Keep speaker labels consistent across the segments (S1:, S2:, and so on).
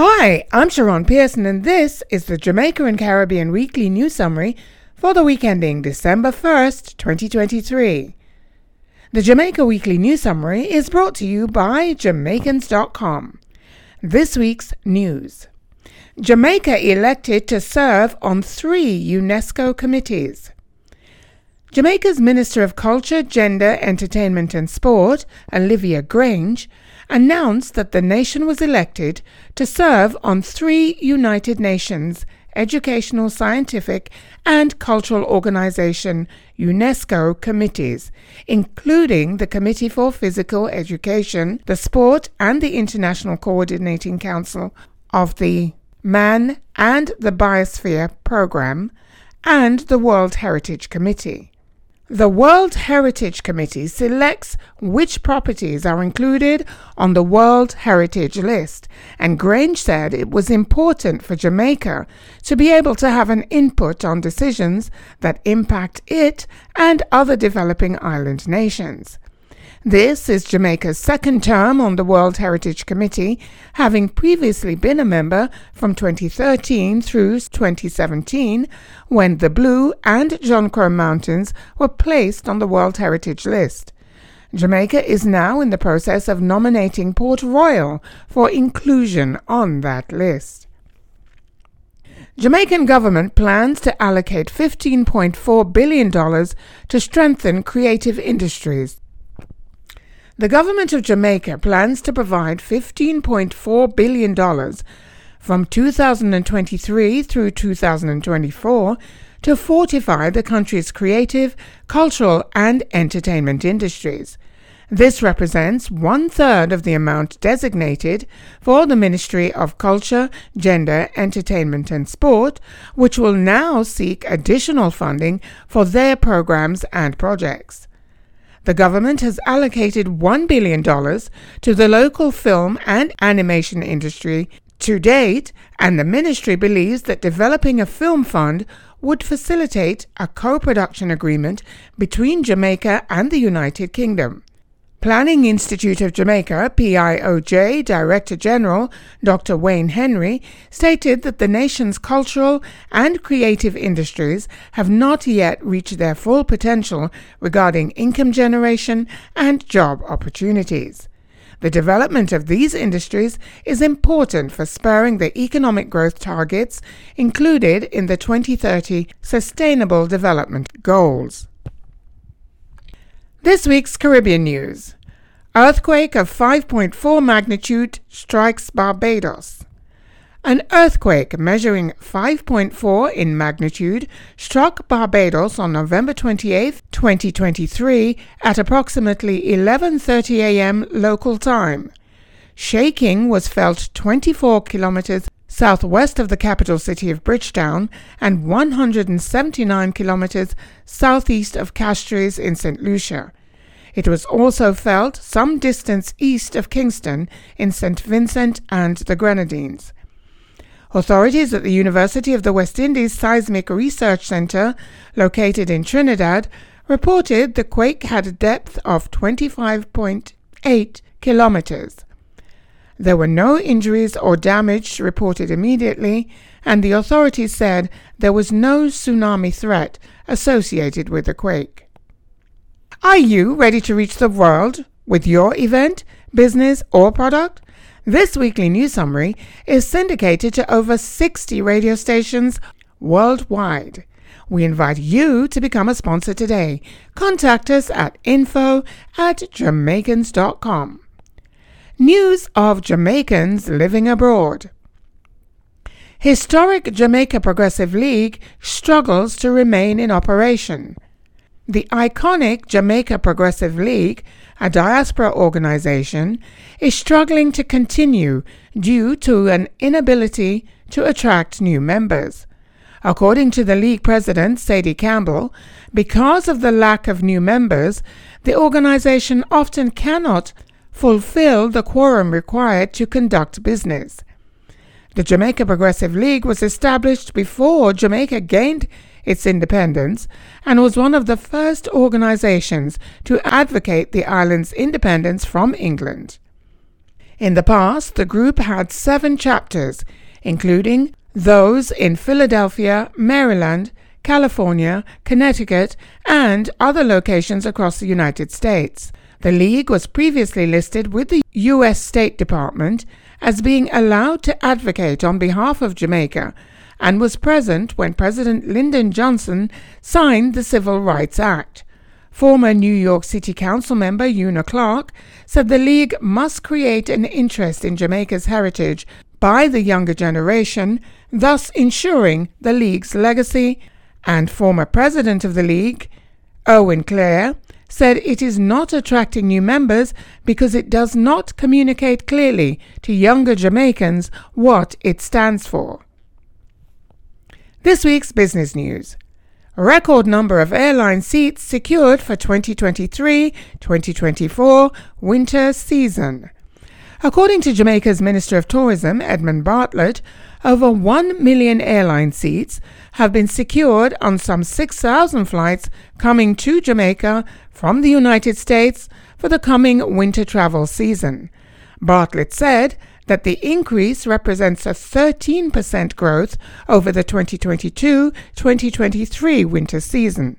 S1: Hi, I'm Sharon Pearson, and this is the Jamaica and Caribbean Weekly News Summary for the week ending December 1st, 2023. The Jamaica Weekly News Summary is brought to you by Jamaicans.com. This week's news Jamaica elected to serve on three UNESCO committees. Jamaica's Minister of Culture, Gender, Entertainment and Sport, Olivia Grange, announced that the nation was elected to serve on three United Nations Educational, Scientific, and Cultural Organization UNESCO committees, including the Committee for Physical Education, the Sport, and the International Coordinating Council of the Man and the Biosphere Program, and the World Heritage Committee. The World Heritage Committee selects which properties are included on the World Heritage List, and Grange said it was important for Jamaica to be able to have an input on decisions that impact it and other developing island nations. This is Jamaica's second term on the World Heritage Committee, having previously been a member from 2013 through 2017 when the Blue and Crow Mountains were placed on the World Heritage List. Jamaica is now in the process of nominating Port Royal for inclusion on that list. Jamaican government plans to allocate $15.4 billion to strengthen creative industries. The government of Jamaica plans to provide $15.4 billion from 2023 through 2024 to fortify the country's creative, cultural, and entertainment industries. This represents one third of the amount designated for the Ministry of Culture, Gender, Entertainment and Sport, which will now seek additional funding for their programs and projects. The government has allocated $1 billion to the local film and animation industry to date, and the ministry believes that developing a film fund would facilitate a co production agreement between Jamaica and the United Kingdom. Planning Institute of Jamaica, PIOJ Director General Dr. Wayne Henry stated that the nation's cultural and creative industries have not yet reached their full potential regarding income generation and job opportunities. The development of these industries is important for spurring the economic growth targets included in the 2030 Sustainable Development Goals. This week's Caribbean news. Earthquake of 5.4 magnitude strikes Barbados. An earthquake measuring 5.4 in magnitude struck Barbados on November 28, 2023 at approximately 11:30 a.m. local time. Shaking was felt 24 kilometers southwest of the capital city of Bridgetown and 179 kilometers southeast of Castries in St. Lucia. It was also felt some distance east of Kingstown in St. Vincent and the Grenadines. Authorities at the University of the West Indies Seismic Research Center, located in Trinidad, reported the quake had a depth of 25.8 kilometers. There were no injuries or damage reported immediately, and the authorities said there was no tsunami threat associated with the quake. Are you ready to reach the world with your event, business, or product? This weekly news summary is syndicated to over 60 radio stations worldwide. We invite you to become a sponsor today. Contact us at info at jamaicans.com. News of Jamaicans living abroad. Historic Jamaica Progressive League struggles to remain in operation. The iconic Jamaica Progressive League, a diaspora organization, is struggling to continue due to an inability to attract new members. According to the league president, Sadie Campbell, because of the lack of new members, the organization often cannot fulfill the quorum required to conduct business. The Jamaica Progressive League was established before Jamaica gained its independence and was one of the first organizations to advocate the island's independence from England. In the past, the group had seven chapters, including those in Philadelphia, Maryland, California, Connecticut, and other locations across the United States. The League was previously listed with the U.S. State Department as being allowed to advocate on behalf of Jamaica and was present when President Lyndon Johnson signed the Civil Rights Act. Former New York City Council member Una Clarke said the League must create an interest in Jamaica's heritage by the younger generation, thus ensuring the League's legacy. And former president of the League, Owen Clare, said it is not attracting new members because it does not communicate clearly to younger Jamaicans what it stands for. This week's business news. A record number of airline seats secured for 2023-2024 winter season. According to Jamaica's Minister of Tourism, Edmund Bartlett, over 1 million airline seats have been secured on some 6,000 flights coming to Jamaica from the United States for the coming winter travel season. Bartlett said that the increase represents a 13% growth over the 2022 2023 winter season.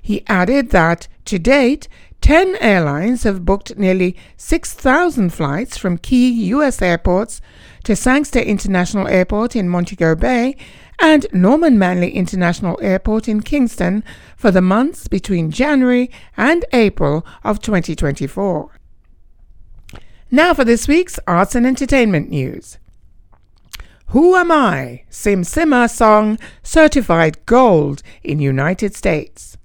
S1: He added that, to date, 10 airlines have booked nearly 6,000 flights from key U.S. airports to Sangster International Airport in Montego Bay and Norman Manley International Airport in Kingston for the months between January and April of 2024. Now for this week's arts and entertainment news. Who Am I? Sim Simma song certified gold in United States.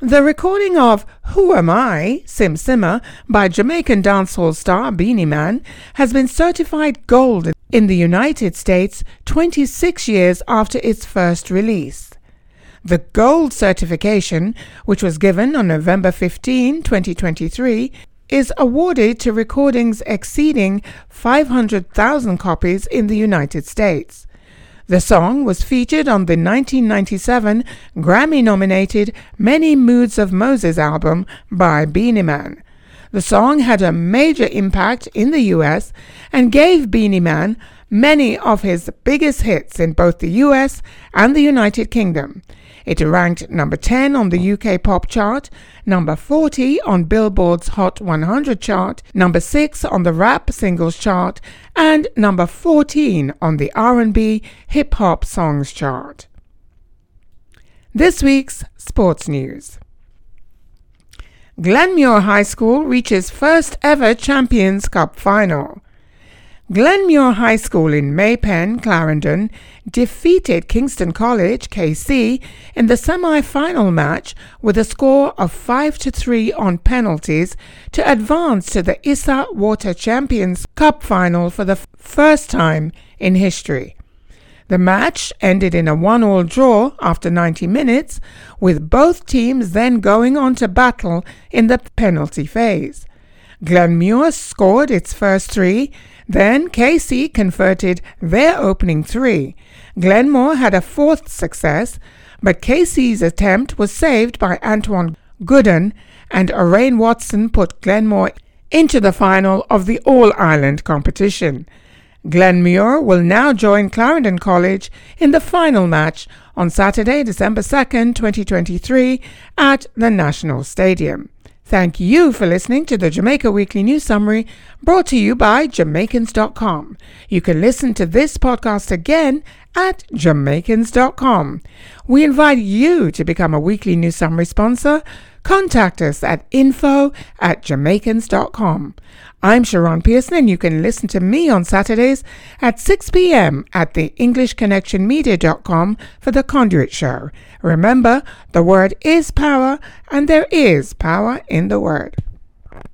S1: The recording of Who Am I? Sim Simma by Jamaican dancehall star Beenie Man has been certified gold in the United States 26 years after its first release. The gold certification, which was given on November 15, 2023, is awarded to recordings exceeding 500,000 copies in the United States. The song was featured on the 1997 Grammy nominated Many Moods of Moses album by Beenie Man. The song had a major impact in the US and gave Beenie Man many of his biggest hits in both the US and the United Kingdom. It ranked number 10 on the UK pop chart, number 40 on Billboard's Hot 100 chart, number 6 on the rap singles chart, and number 14 on the R&B hip hop songs chart. This week's sports news. Glenmuir High School reaches first ever Champions Cup final. Glenmuir High School in May Pen, Clarendon, defeated Kingston College, KC, in the semi-final match with a score of 5 to 3 on penalties to advance to the ISSA Wata Champions Cup final for the first time in history. The match ended in a one-all draw after 90 minutes, with both teams then going on to battle in the penalty phase. Glenmuir scored its first three then KC converted their opening three. Glenmuir had a fourth success, but KC's attempt was saved by Antoine Gooden, and Orain Watson put Glenmuir into the final of the All Island competition. Glenmuir will now join Clarendon College in the final match on Saturday, December 2nd, 2023, at the National Stadium. Thank you for listening to the Jamaica Weekly News Summary brought to you by Jamaicans.com. You can listen to this podcast again at Jamaicans.com. We invite you to become a Weekly News Summary sponsor. Contact us at info at Jamaicans.com. I'm Sharon Pearson, and you can listen to me on Saturdays at 6 p.m. at the EnglishConnectionMedia.com for The Conduit Show. Remember, the word is power, and there is power in the word.